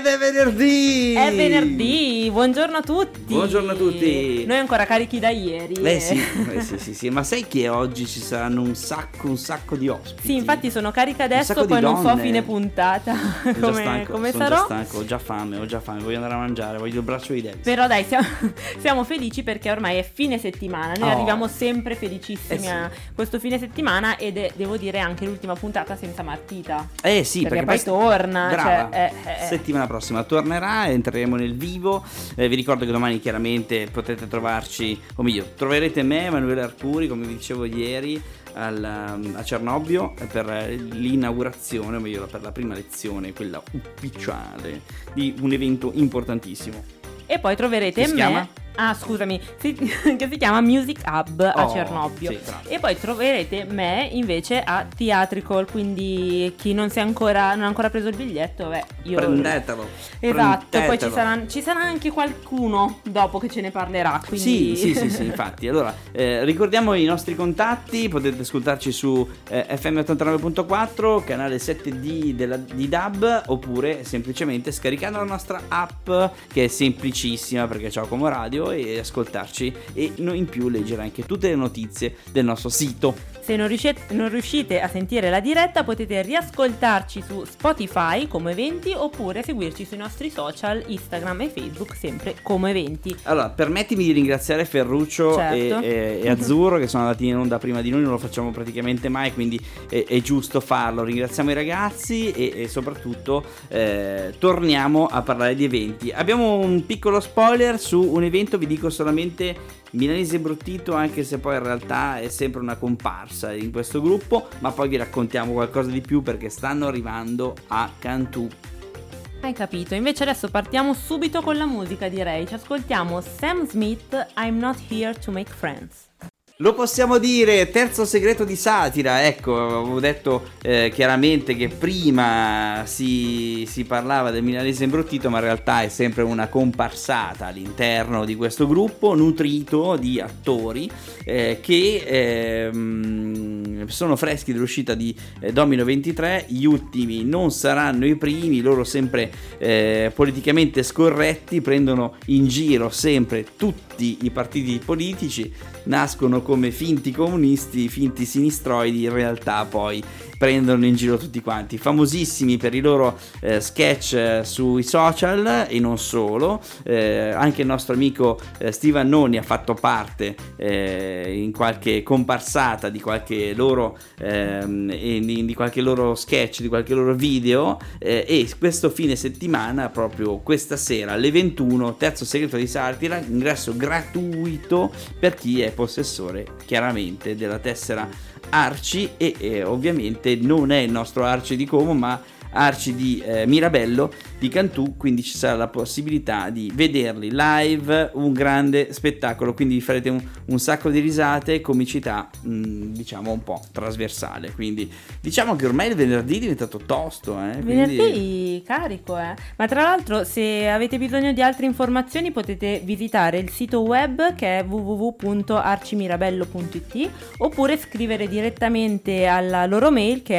Ed è venerdì! È venerdì, buongiorno a tutti. Buongiorno a tutti. Noi ancora carichi da ieri. Eh sì, eh sì, sì, sì, ma sai che oggi ci saranno un sacco, un sacco di ospiti? Sì, infatti sono carica adesso, poi non so a fine puntata Sono già come, stanco, come sono sarò. già stanco, ho già fame, ho già fame, voglio andare a mangiare, voglio il braccio di Davis. Però dai, siamo, siamo felici perché ormai è fine settimana. Noi Oh. arriviamo sempre felicissimi Eh sì. a questo fine settimana ed è, devo dire, anche l'ultima puntata senza Martita. Eh sì, perché, perché, poi torna. Brava. Cioè, eh, eh, Settimana prossima tornerà, entreremo nel vivo. Eh, vi ricordo che domani chiaramente potete trovarci, o meglio, troverete me, Emanuele Arcuri, come vi dicevo ieri, al, um, a Cernobbio eh, per eh, l'inaugurazione, o meglio, per la prima lezione, quella ufficiale di un evento importantissimo. E poi troverete me. chiama? Ah, scusami, si- che si chiama Music Hub a Oh, Cernobbio. sì, e poi troverete me invece a Theatrical. Quindi chi non, si è ancora, non ha ancora preso il biglietto, beh, io. Prendetelo. Esatto, poi ci prendetelo. sarà, ci sarà anche qualcuno dopo che ce ne parlerà. Sì, Quindi... sì, sì, sì, infatti. Allora, eh, ricordiamo i nostri contatti, potete ascoltarci su eh, FM89.4, canale 7D della, di DAB, oppure semplicemente scaricando la nostra app, che è semplicissima perché c'è come radio, e ascoltarci e in più leggere anche tutte le notizie del nostro sito. Se non riuscite, non riuscite a sentire la diretta, potete riascoltarci su Spotify come eventi oppure seguirci sui nostri social, Instagram e Facebook, sempre come eventi. Allora, permettimi di ringraziare Ferruccio Certo. e, e- e Azzurro che sono andati in onda prima di noi, non lo facciamo praticamente mai, quindi è, è giusto farlo. Ringraziamo i ragazzi e, e soprattutto eh, torniamo a parlare di eventi. Abbiamo un piccolo spoiler su un evento, vi dico solamente Milanese Bruttito, anche se poi in realtà è sempre una comparsa in questo gruppo, ma poi vi raccontiamo qualcosa di più perché stanno arrivando a Cantù. Hai capito? Invece adesso partiamo subito con la musica, direi. Ci ascoltiamo Sam Smith, I'm Not Here to Make Friends. Lo possiamo dire, terzo segreto di satira, ecco, avevo detto eh, chiaramente che prima si, si parlava del milanese imbruttito, ma in realtà è sempre una comparsata all'interno di questo gruppo nutrito di attori eh, che ehm, sono freschi dell'uscita di eh, Domino 23, gli ultimi non saranno i primi, loro sempre eh, politicamente scorretti, prendono in giro sempre tutti i partiti politici, nascono come finti comunisti, finti sinistroidi, in realtà poi prendono in giro tutti quanti, famosissimi per i loro eh, sketch eh, sui social e non solo, Eh, anche il nostro amico eh, Steve Annoni ha fatto parte eh, in qualche comparsata di qualche loro ehm, e di, di qualche loro sketch, di qualche loro video eh, e questo fine settimana, proprio questa sera alle 21, terzo segreto di satira, ingresso gratuito per chi è possessore chiaramente della tessera Arci e eh, ovviamente non è il nostro Arci di Como ma Arci di eh, Mirabello di Cantù quindi ci sarà la possibilità di vederli live un grande spettacolo quindi farete un, un sacco di risate comicità mh, diciamo un po' trasversale quindi diciamo che ormai il venerdì è diventato tosto eh, quindi- Venerdì carico, eh. Ma tra l'altro, se avete bisogno di altre informazioni, potete visitare il sito web che è www.arcimirabello.it oppure scrivere direttamente alla loro mail che è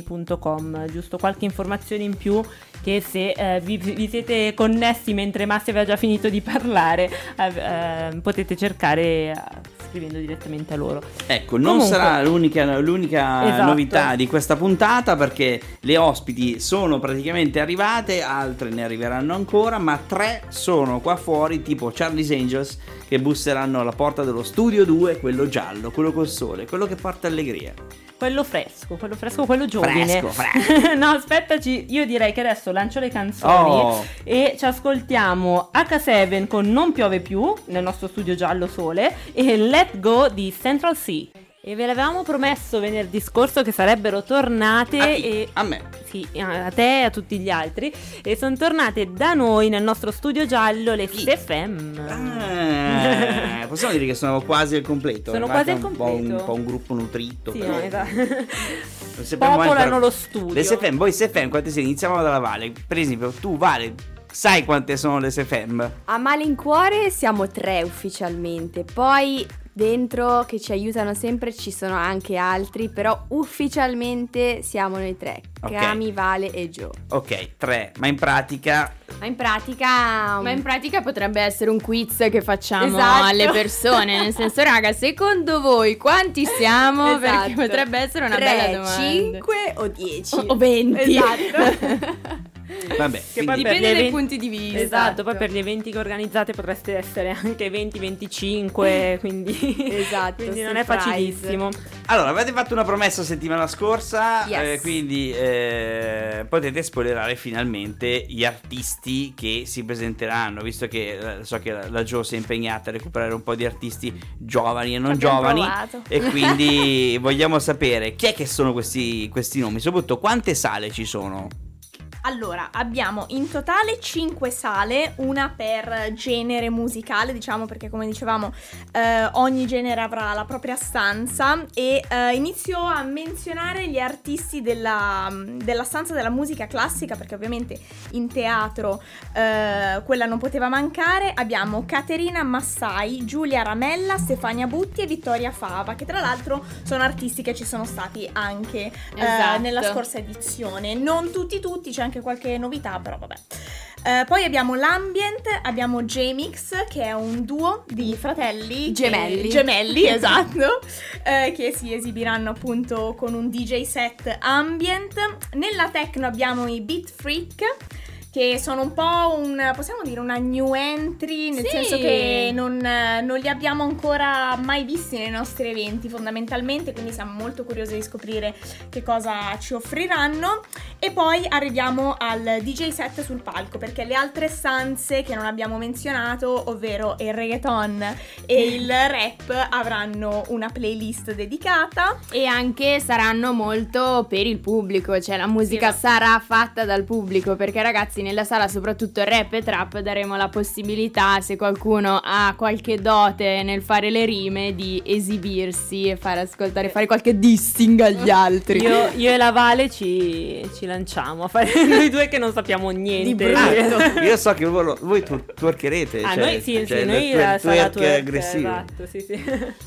arcimirabellocantu.gmail.com Giusto? Qualche informazione in più che se eh, vi, vi siete connessi mentre Massi aveva già finito di parlare, eh, potete cercare eh, scrivendo direttamente a loro. Ecco, non Comunque- sarà l'unica, l'unica Esatto. novità di questa puntata perché le ospiti sono praticamente arrivate, altre ne arriveranno ancora, ma tre sono qua fuori, tipo Charlie's Angels, che busseranno alla porta dello studio 2, quello giallo, quello col sole, quello che porta allegria. Quello fresco, quello fresco, quello giovane. Fresco, fresco. no, aspettaci, io direi che adesso lancio le canzoni Oh. e ci ascoltiamo H7 con Non piove più nel nostro studio giallo sole e Let Go di Central Sea. E ve l'avevamo promesso venerdì scorso che sarebbero tornate A e A me. sì, a te e a tutti gli altri e sono tornate da noi nel nostro studio giallo le Chi? SFM. Ah, possiamo dire che sono quasi al completo. Sono quasi al un po' un, completo. po' un gruppo nutrito. Sì, però- no, esatto. Popolano lo studio. Le SFM, voi SFM quante siete? Iniziamo dalla Vale. Per esempio, tu Vale, sai quante sono le SFM? A malincuore siamo tre ufficialmente, poi Dentro che ci aiutano sempre ci sono anche altri, però ufficialmente siamo noi tre, Ok. Cami, Vale e Joe. Ok, tre, ma in pratica Ma in pratica... Ma in pratica potrebbe essere un quiz che facciamo Esatto. alle persone, nel senso, raga, secondo voi quanti siamo? Perché Esatto. potrebbe essere una Tre, bella domanda. 5 o 10? O- o 20. Esatto. vabbè, Che quindi- Dipende dai eventi- punti di vista. Esatto, poi per gli eventi che organizzate potreste essere anche 20-25, quindi, Esatto, quindi non è facilissimo. Allora, avete fatto una promessa settimana scorsa, Yes. eh, quindi eh, potete spoilerare finalmente gli artisti che si presenteranno, visto che eh, so che la, la Jo si è impegnata a recuperare un po' di artisti giovani e non abbiamo giovani. provato. E quindi vogliamo sapere chi è che sono questi, questi nomi, soprattutto quante sale ci sono. Allora, abbiamo in totale 5 sale, una per genere musicale, diciamo perché come dicevamo eh, ogni genere avrà la propria stanza e eh, inizio a menzionare gli artisti della, della stanza della musica classica perché ovviamente in teatro eh, quella non poteva mancare. Abbiamo Caterina Massai, Giulia Ramella, Stefania Butti e Vittoria Fava che tra l'altro sono artisti che ci sono stati anche eh, Esatto. nella scorsa edizione. Non tutti tutti, c'è anche qualche novità, però vabbè. Eh, poi abbiamo l'Ambient, abbiamo J-Mix, che è un duo di fratelli che- Gemelli. gemelli, esatto, eh, che si esibiranno appunto con un DJ set ambient. Nella techno abbiamo i Beat Freak. Che sono un po' un, possiamo dire, una new entry, nel Sì. senso che non, non li abbiamo ancora mai visti nei nostri eventi fondamentalmente, quindi siamo molto curiosi di scoprire che cosa ci offriranno. E poi arriviamo al DJ set sul palco, perché le altre stanze che non abbiamo menzionato, ovvero il reggaeton e il rap, avranno una playlist dedicata. E anche saranno molto per il pubblico, cioè la musica Sì, sarà fatta dal pubblico, perché ragazzi nella sala soprattutto rap e trap daremo la possibilità, se qualcuno ha qualche dote nel fare le rime, di esibirsi e fare ascoltare, fare qualche dissing agli altri. Io, io e la Vale ci, ci lanciamo a fare noi due che non sappiamo niente. Di brutto. Ah, io so che voi, voi tu- twerkerete. Ah, cioè, noi sì, cioè, sì, noi la sala twerk aggressivo. Esatto, sì, sì.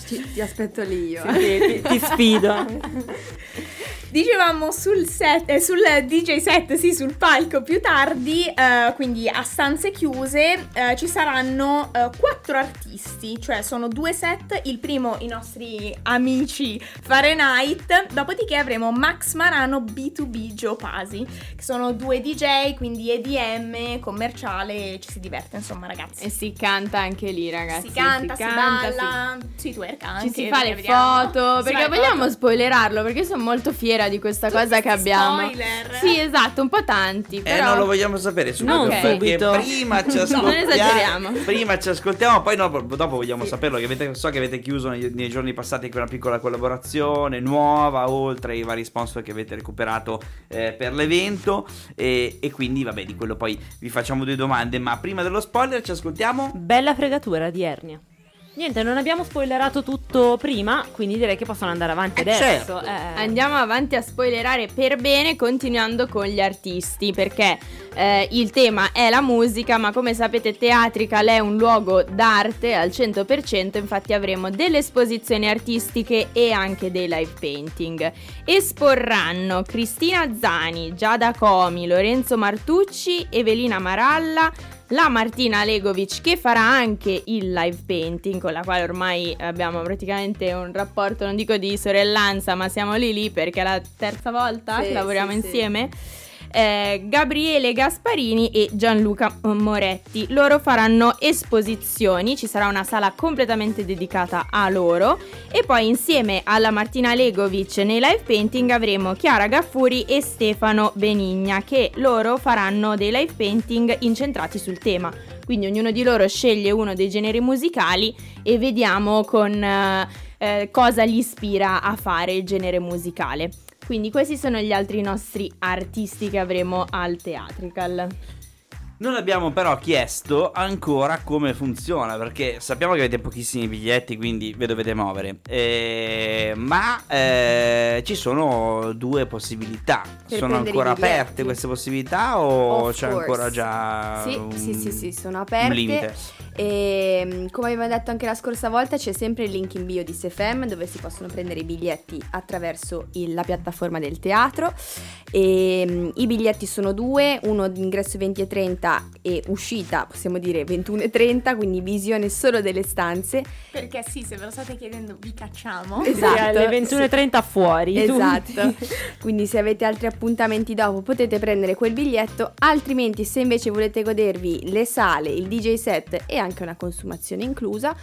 Ci- ti aspetto lì io. Sì, sì, ti, ti sfido. Dicevamo sul, set, eh, sul DJ set, sì, sul palco più tardi, eh, quindi a stanze chiuse, eh, ci saranno eh, quattro artisti, cioè sono due set, il primo i nostri amici Fahrenheit, dopodiché avremo Max Marano, B2B, Joe Pasi, che sono due DJ, quindi EDM, commerciale, ci si diverte insomma ragazzi. E si canta anche lì, ragazzi. si canta, si, canta, si- balla, si, twerka anche. Ci si fa le vediamo. foto, Si perché vogliamo foto. spoilerarlo, perché sono molto fiera di questa cosa che abbiamo. Spoiler. Sì, esatto, un po' tanti, Eh, però non lo vogliamo sapere subito Non perché subito. prima ci non ascoltiamo. esageriamo. prima ci ascoltiamo, poi dopo, dopo vogliamo saperlo. Che avete, so che avete chiuso nei, nei giorni passati con una piccola collaborazione nuova, oltre ai vari sponsor che avete recuperato eh, per l'evento. E, e quindi, vabbè, di quello poi vi facciamo due domande. Ma prima dello spoiler, ci ascoltiamo. Bella fregatura di Ernia. Niente, non abbiamo spoilerato tutto prima, quindi direi che possono andare avanti Eh, adesso. certo. Eh. Andiamo avanti a spoilerare per bene, continuando con gli artisti, perché eh, il tema è la musica, ma come sapete Teatrical è un luogo d'arte al 100%, infatti avremo delle esposizioni artistiche e anche dei live painting. Esporranno Cristina Zani, Giada Comi, Lorenzo Martucci, Evelina Maralla, la Martina Legovic che farà anche il live painting con la quale ormai abbiamo praticamente un rapporto non dico di sorellanza ma siamo lì lì perché è la terza volta Sì, che lavoriamo sì, sì. Eh, Gabriele Gasparini e Gianluca Moretti loro faranno esposizioni ci sarà una sala completamente dedicata a loro e poi insieme alla Martina Legovic nei live painting avremo Chiara Gaffuri e Stefano Benigna che loro faranno dei live painting incentrati sul tema. Quindi ognuno di loro sceglie uno dei generi musicali e vediamo con eh, eh, cosa gli ispira a fare il genere musicale. Quindi questi sono gli altri nostri artisti che avremo al Theatrical. Non abbiamo però chiesto ancora come funziona, perché sappiamo che avete pochissimi biglietti, quindi vi dovete muovere. Eh, ma eh, ci sono due possibilità. Per sono ancora aperte queste possibilità o of c'è course. ancora già... Sì, un, sì, sì, sì, sono aperte. E, ehm, come abbiamo detto anche la scorsa volta, c'è sempre il link in bio di SFM dove si possono prendere i biglietti attraverso il, la piattaforma del teatro. E, I biglietti sono due, uno d'ingresso 20 e 30 e uscita, possiamo dire 21.30, quindi visione solo delle stanze. Perché sì, se ve lo state chiedendo vi cacciamo. Esatto. alle 21.30 sì. fuori. Esatto. quindi se avete altri appuntamenti dopo potete prendere quel biglietto, altrimenti se invece volete godervi le sale, il DJ set e anche una consumazione inclusa,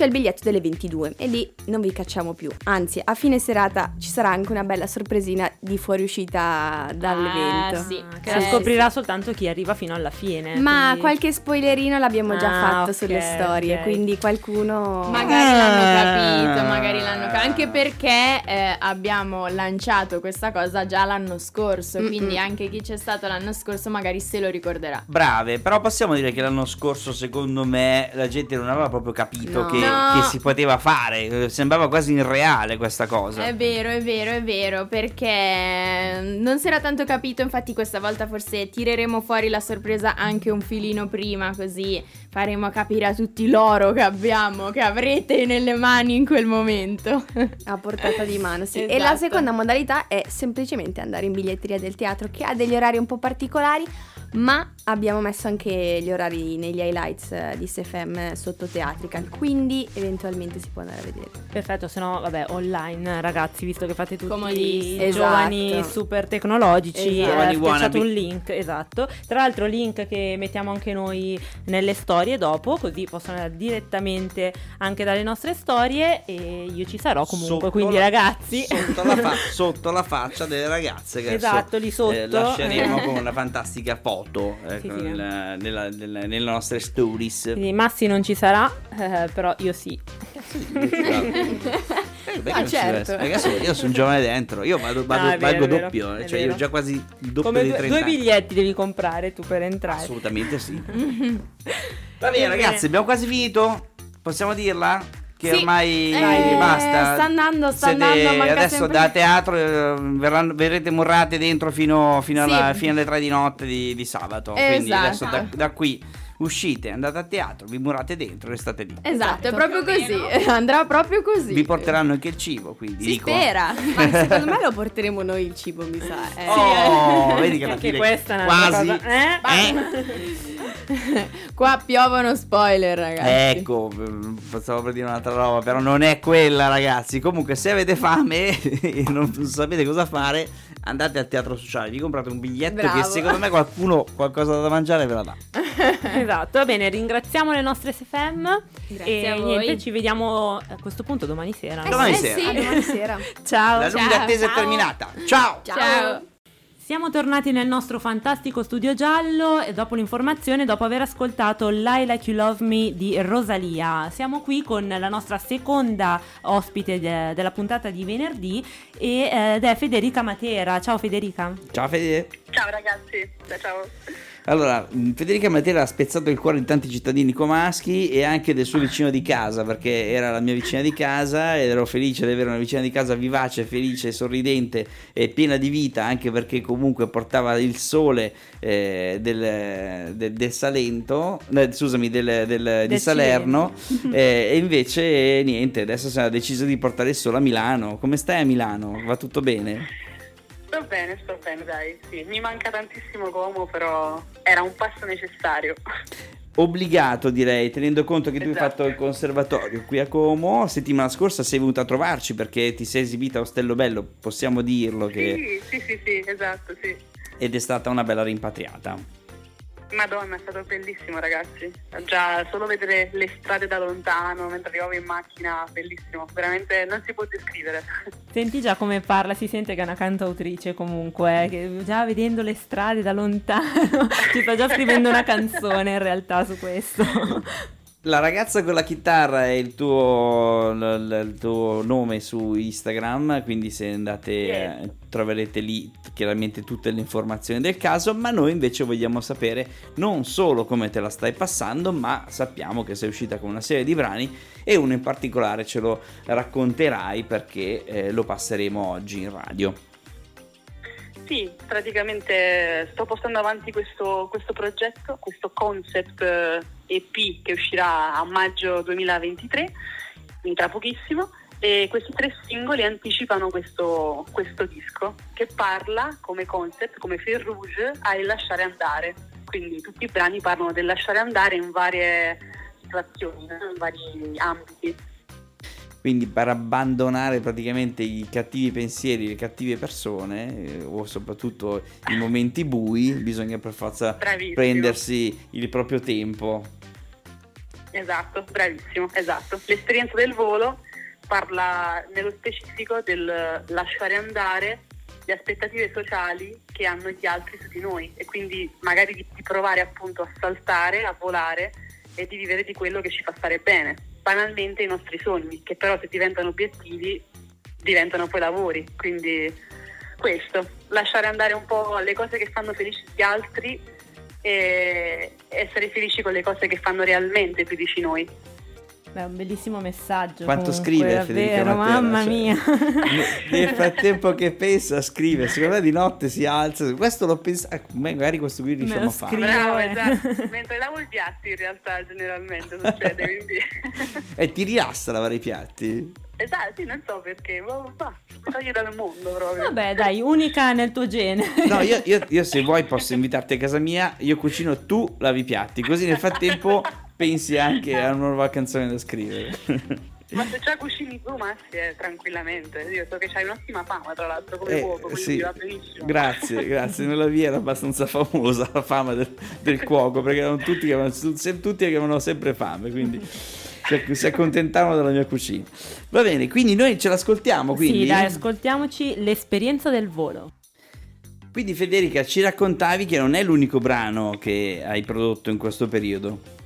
c'è il biglietto delle 22 e lì non vi cacciamo più. Anzi, a fine serata ci sarà anche una bella sorpresina di fuoriuscita dall'evento. Ah, sì. Che Eh, la scoprirà soltanto chi arriva fino alla fine. Ma quindi- qualche spoilerino l'abbiamo già Ah, fatto ok, sulle storie, ok. quindi qualcuno... Magari l'hanno Ah. capito, magari l'hanno capito. Anche perché eh, abbiamo lanciato questa cosa già l'anno scorso. Mm-mm. Quindi anche chi c'è stato l'anno scorso magari se lo ricorderà. Brave, però possiamo dire che l'anno scorso secondo me la gente non aveva proprio capito No. che, No. Che si poteva fare, sembrava quasi irreale questa cosa. È vero, è vero, è vero, perché non si era tanto capito, infatti questa volta forse tireremo fuori la sorpresa anche un filino prima, così faremo capire a tutti l'oro che abbiamo, che avrete nelle mani in quel momento. A portata di mano, sì. E la Esatto. seconda modalità è semplicemente andare in biglietteria del teatro che ha degli orari un po' particolari, ma abbiamo messo anche gli orari negli highlights eh, di SFM sotto Teatrical, quindi eventualmente si può andare a vedere. Perfetto, se no, vabbè, online, ragazzi, visto che fate tutti Comodissimo. i giovani Esatto. super tecnologici, Esatto. eh, schiacciate un link, esatto. Tra l'altro link che mettiamo anche noi nelle storie dopo, così possono andare direttamente anche dalle nostre storie e io ci sarò comunque, Sotto quindi la- ragazzi. Sotto la, fa- sotto la faccia delle ragazze che Esatto, adesso, lì sotto. eh, lasceremo con una fantastica foto ecco, Sì, sì. nella- nella- nella- nelle nostre stories. Quindi Massi non ci sarà, eh, però io sì. Eh, perché Ah, certo. adesso io sono giovane dentro, io vado, vado- è vero, vero, doppio, eh, cioè io ho già quasi il doppio Come di due, 30 due biglietti devi comprare tu per entrare. Assolutamente sì. Va bene ragazzi, abbiamo quasi finito? Possiamo dirla? Che Sì. ormai Eh, basta. sta andando, sta Siete- andando, adesso sempre- da teatro eh, verranno- verrete murrate dentro fino, fino alla- Sì. fino alle 3 di notte di, di sabato. Quindi Esatto. adesso da, da qui uscite, andate a teatro, vi murate dentro e restate lì. Esatto, è Esatto. proprio così. Andrà proprio così. Vi porteranno anche il cibo, quindi Si dico. spera. Ma secondo me lo porteremo noi il cibo, mi sa. eh. Oh, vedi che alla Anche fine questa è una quasi cosa. Eh? Eh? Qua piovono spoiler, ragazzi. Ecco, mm, stavo per dire un'altra roba, però non è quella, ragazzi. Comunque, se avete fame e non sapete cosa fare, andate al teatro sociale, vi comprate un biglietto Bravo. che secondo me qualcuno qualcosa da mangiare ve la dà. Esatto, va bene, ringraziamo le nostre SFM Grazie e a voi. niente, ci vediamo a questo punto domani sera. Eh, Domani eh sera. sì, domani sera. Ciao. La lunga ciao, attesa è ciao. terminata. Ciao! Ciao. Siamo tornati nel nostro fantastico studio giallo e dopo l'informazione, dopo aver ascoltato Lie Like You Love Me di Rosalia. Siamo qui con la nostra seconda ospite de- della puntata di venerdì e, eh, ed è Federica Matera. Ciao Federica. Ciao Fede. Ciao ragazzi, ciao. Allora, mh, Federica Matera ha spezzato il cuore di tanti cittadini comaschi e anche del suo vicino di casa, perché era la mia vicina di casa ed ero felice di avere una vicina di casa vivace, felice, sorridente e piena di vita, anche perché comunque portava il sole eh, del, del- del Salento, no, scusami, del, del- di Salerno, eh, e invece niente, adesso si è deciso di portare il sole a Milano. Come stai a Milano? Va tutto bene? Sto bene, sto bene, dai, sì. Mi manca tantissimo Como, però era un passo necessario. obbligato direi tenendo conto che tu hai Esatto. fatto il conservatorio qui a Como settimana scorsa sei venuta a trovarci perché ti sei esibita a Ostello Bello possiamo dirlo che Sì, sì, sì, sì, esatto, sì. ed è stata una bella rimpatriata Madonna, è stato bellissimo ragazzi. Già solo vedere le strade da lontano mentre arrivavo in macchina, bellissimo. Veramente non si può descrivere. Senti già come parla, si sente che è una cantautrice comunque, che già vedendo le strade da lontano ci sta già scrivendo una canzone in realtà su questo. La ragazza con la chitarra è il tuo, il tuo nome su Instagram, quindi se andate eh, troverete lì chiaramente tutte le informazioni del caso, ma noi invece vogliamo sapere non solo come te la stai passando, ma sappiamo che sei uscita con una serie di brani e uno in particolare ce lo racconterai perché eh, lo passeremo oggi in radio. Sì, praticamente sto portando avanti questo, questo progetto, questo concept EP eh, che uscirà a maggio 2023, quindi tra pochissimo, e questi tre singoli anticipano questo, questo disco che parla come concept, come fil rouge, al lasciare andare. Quindi tutti i brani parlano del lasciare andare in varie situazioni, in vari ambiti. Quindi per abbandonare praticamente i cattivi pensieri, le cattive persone, eh, o soprattutto i momenti bui, bisogna per forza Bravissimo. prendersi il proprio tempo. Esatto, bravissimo, esatto. L'esperienza del volo parla nello specifico del lasciare andare le aspettative sociali che hanno gli altri su di noi e quindi magari di, di provare appunto a saltare, a volare e di vivere di quello che ci fa stare bene banalmente i nostri sogni, che però se diventano obiettivi diventano poi lavori. Quindi questo, lasciare andare un po' le cose che fanno felici gli altri e essere felici con le cose che fanno realmente felici noi. Beh, un bellissimo messaggio. Quanto comunque, scrive Federica davvero, Matera, mamma cioè, mia. Nel frattempo che pensa, scrive. Secondo me di notte si alza. Questo l'ho pensato. Magari questo qui riusciamo a fare. Bravo, esatto. Mentre lavo i piatti in realtà generalmente succede, quindi... E ti rilassa lavare i piatti? esatto, sì, non so perché, ma togli dal mondo proprio. Vabbè, dai, unica nel tuo genere. No, io, io- io se vuoi posso invitarti a casa mia. Io cucino, tu lavi i piatti. Così nel frattempo pensi anche a una nuova canzone da scrivere. Ma se già cucini tu, Massi, eh, tranquillamente. Io so che c'hai un'ottima fama, tra l'altro, come Eh, cuoco, quindi sì. va benissimo. Grazie, grazie. Nella via era abbastanza famosa la fama del, del cuoco perché erano tutti che avevano, se- tutti che avevano sempre fame, quindi si, si accontentavano della mia cucina. Va bene, quindi noi ce l'ascoltiamo. Quindi, Sì, dai, ascoltiamoci l'esperienza del volo. quindi Federica, ci raccontavi che non è l'unico brano che hai prodotto in questo periodo.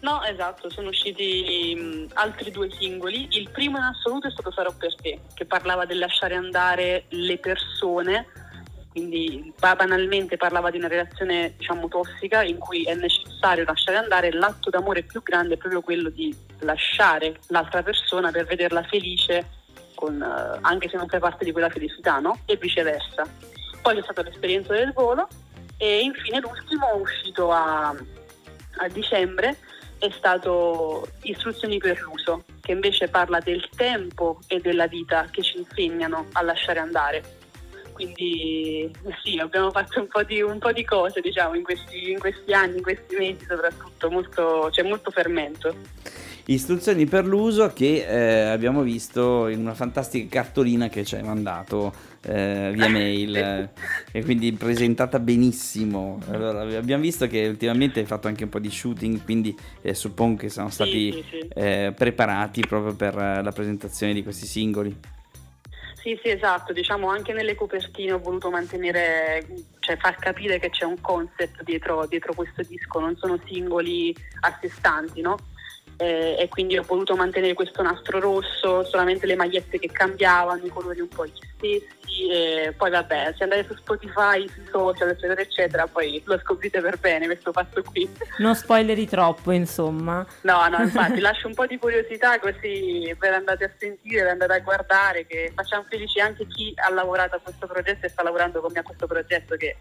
No, esatto, sono usciti mh, altri due singoli. Il primo in assoluto è stato Sarò per te, che parlava del lasciare andare le persone, quindi ba- banalmente parlava di una relazione diciamo tossica in cui è necessario lasciare andare. L'atto d'amore più grande è proprio quello di lasciare l'altra persona per vederla felice, con, eh, anche se non fai parte di quella felicità, no? E viceversa. Poi c'è stata l'esperienza del volo e infine l'ultimo uscito a, a dicembre è stato Istruzioni per l'uso, che invece parla del tempo e della vita che ci insegnano a lasciare andare. Quindi sì, abbiamo fatto un po' di, un po' di cose diciamo, in, questi, in questi anni, in questi mesi soprattutto, molto, c'è molto fermento. Istruzioni per l'uso che eh, abbiamo visto in una fantastica cartolina che ci hai mandato eh, via mail eh, e quindi presentata benissimo. Allora, abbiamo visto che ultimamente hai fatto anche un po' di shooting, quindi eh, suppongo che siano stati Sì, sì, sì. eh, preparati proprio per eh, la presentazione di questi singoli. Sì, sì, esatto, diciamo anche nelle copertine ho voluto mantenere, cioè far capire che c'è un concept dietro, dietro questo disco, non sono singoli a sé stanti, no? Eh, e quindi ho voluto mantenere questo nastro rosso, solamente le magliette che cambiavano, i colori un po' gli stessi, e poi vabbè, se andate su Spotify, sui social, eccetera, eccetera, poi lo scoprite per bene questo fatto qui. Non spoileri troppo, insomma. No, no, infatti lascio un po' di curiosità così per andate a sentire, per andate a guardare, che facciamo felici anche chi ha lavorato a questo progetto e sta lavorando con me a questo progetto che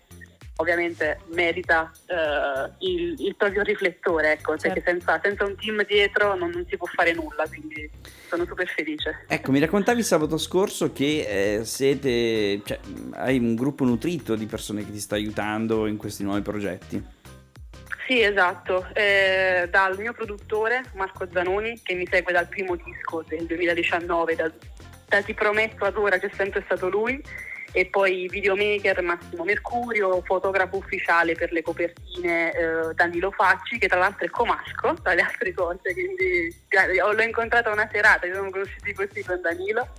ovviamente merita eh, il, il proprio riflettore, ecco, perché Certo. senza, senza un team dietro non, non si può fare nulla, quindi sono super felice. Ecco, mi raccontavi sabato scorso che eh, siete, cioè, hai un gruppo nutrito di persone che ti sta aiutando in questi nuovi progetti. Sì, esatto, eh, dal mio produttore Marco Zanoni che mi segue dal primo disco del 2019, da, da Ti prometto ad ora c'è sempre stato lui e poi videomaker Massimo Mercurio, fotografo ufficiale per le copertine eh, Danilo Facci che tra l'altro è comasco tra le altre cose, quindi gra- l'ho incontrato una serata, ci siamo conosciuti così con Danilo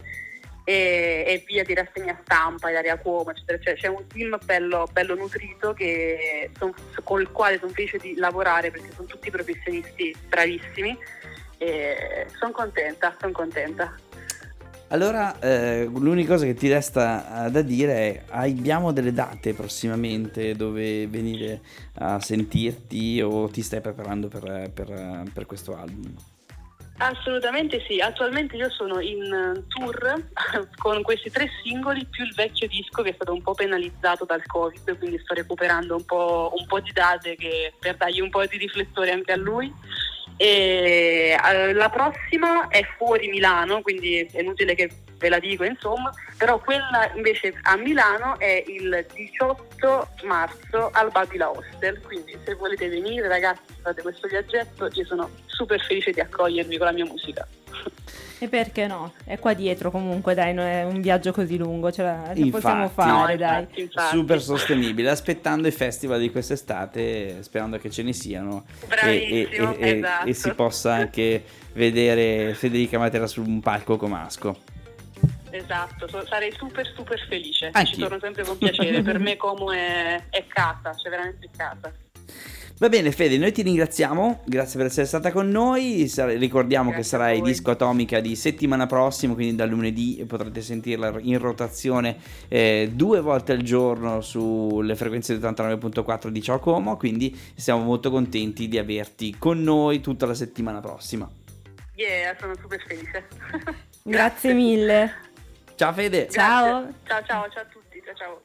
e, e via di rassegna stampa, Ilaria Cuomo, eccetera. Cioè, c'è un team bello, bello nutrito che son, con il quale sono felice di lavorare perché sono tutti professionisti bravissimi sono contenta, sono contenta. Allora, eh, l'unica cosa che ti resta eh, da dire è: abbiamo delle date prossimamente dove venire a sentirti o ti stai preparando per, per, per questo album? Assolutamente sì, attualmente io sono in tour con questi tre singoli più il vecchio disco che è stato un po' penalizzato dal Covid, quindi sto recuperando un po', un po di date che, per dargli un po' di riflettore anche a lui. E, eh, la prossima è fuori Milano, quindi è inutile che ve la dico insomma, però quella invece a Milano è il 18 marzo al Babila Hostel, quindi se volete venire ragazzi fate questo viaggetto, io sono super felice di accogliervi con la mia musica. E perché no? È qua dietro comunque, dai, non è un viaggio così lungo, ce la, ce possiamo fare, no, dai. infatti, infatti. Super sostenibile, aspettando i festival di quest'estate, sperando che ce ne siano e, Bravissimo, e- e- esatto. e si possa anche vedere Federica Matera su un palco comasco. Esatto, so- sarei super super felice, Anch'io. ci torno sempre con piacere, per me Como è, è casa, cioè veramente casa. Va bene Fede, noi ti ringraziamo, grazie per essere stata con noi, ricordiamo Grazie che sarai disco atomica di settimana prossima, quindi dal lunedì potrete sentirla in rotazione eh, due volte al giorno sulle frequenze di 89.4 di Ciao Como, quindi siamo molto contenti di averti con noi tutta la settimana prossima. Yeah, sono super felice. Grazie mille. Ciao Fede! Ciao. Grazie. Ciao ciao ciao a tutti, ciao ciao.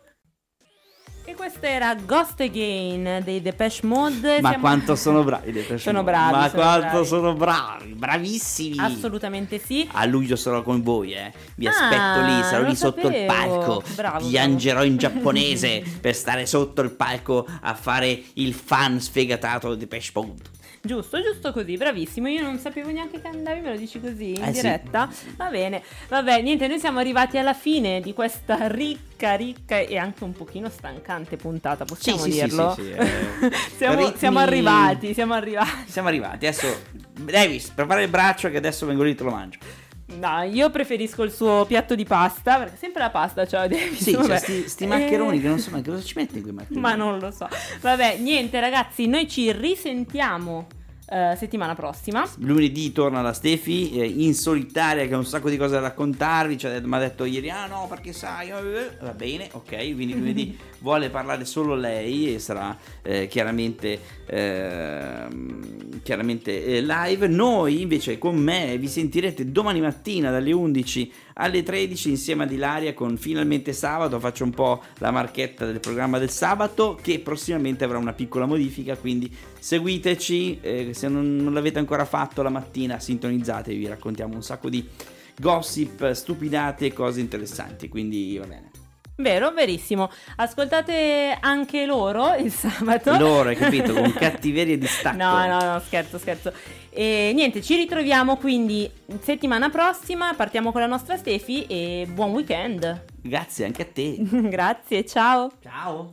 E questo era Ghost Again dei Depeche Mode. Ma Siamo- quanto sono bravi dei Depeche Sono Mode. bravi, Ma sono quanto bravi. sono bravi, bravissimi! Assolutamente sì. A luglio sarò con voi, eh. Vi Ah, aspetto lì, sarò lì sotto il sapevo. palco. Bravo, Piangerò in giapponese per stare sotto il palco a fare il fan sfegatato di Depeche Mode. Giusto, giusto così, bravissimo. Io non sapevo neanche che andavi, me lo dici così in Eh sì. diretta. Va bene, vabbè, niente, noi siamo arrivati alla fine di questa ricca, ricca e anche un pochino stancante puntata, possiamo sì, sì, dirlo? sì, sì, eh, siamo, ritmi- siamo arrivati, siamo arrivati. Siamo arrivati. Adesso, Davis, prepara il braccio che adesso vengo lì e te lo mangio. No, io preferisco il suo piatto di pasta, perché sempre la pasta c'ha Davis. Sì, vabbè. cioè, sti, sti Eh, maccheroni che non so, ma che cosa ci metti in quei maccheroni? Ma non lo so. Vabbè, niente ragazzi, noi ci risentiamo eh, settimana prossima. Lunedì torna la Stefi eh, in solitaria che ha un sacco di cose da raccontarvi. Cioè, mi ha detto ieri: Ah no, perché sai, eh, eh". va bene, ok. Quindi lunedì vuole parlare solo lei e sarà eh, chiaramente, ehm, chiaramente live. Noi invece con me vi sentirete domani mattina dalle 11 alle 13 insieme ad Ilaria con finalmente sabato. Faccio un po' la marchetta del programma del sabato che prossimamente avrà una piccola modifica. Quindi seguiteci. eh, se non, non l'avete ancora fatto la mattina, sintonizzatevi. Vi raccontiamo un sacco di gossip, stupidate e cose interessanti. Quindi va bene. Vero, verissimo. Ascoltate anche loro il sabato. Loro, hai capito? Con cattiveria e distacco. No, no, no, scherzo, scherzo. E niente, ci ritroviamo quindi settimana prossima. Partiamo con la nostra Stefi e buon weekend. Grazie anche a te. Grazie, ciao. Ciao.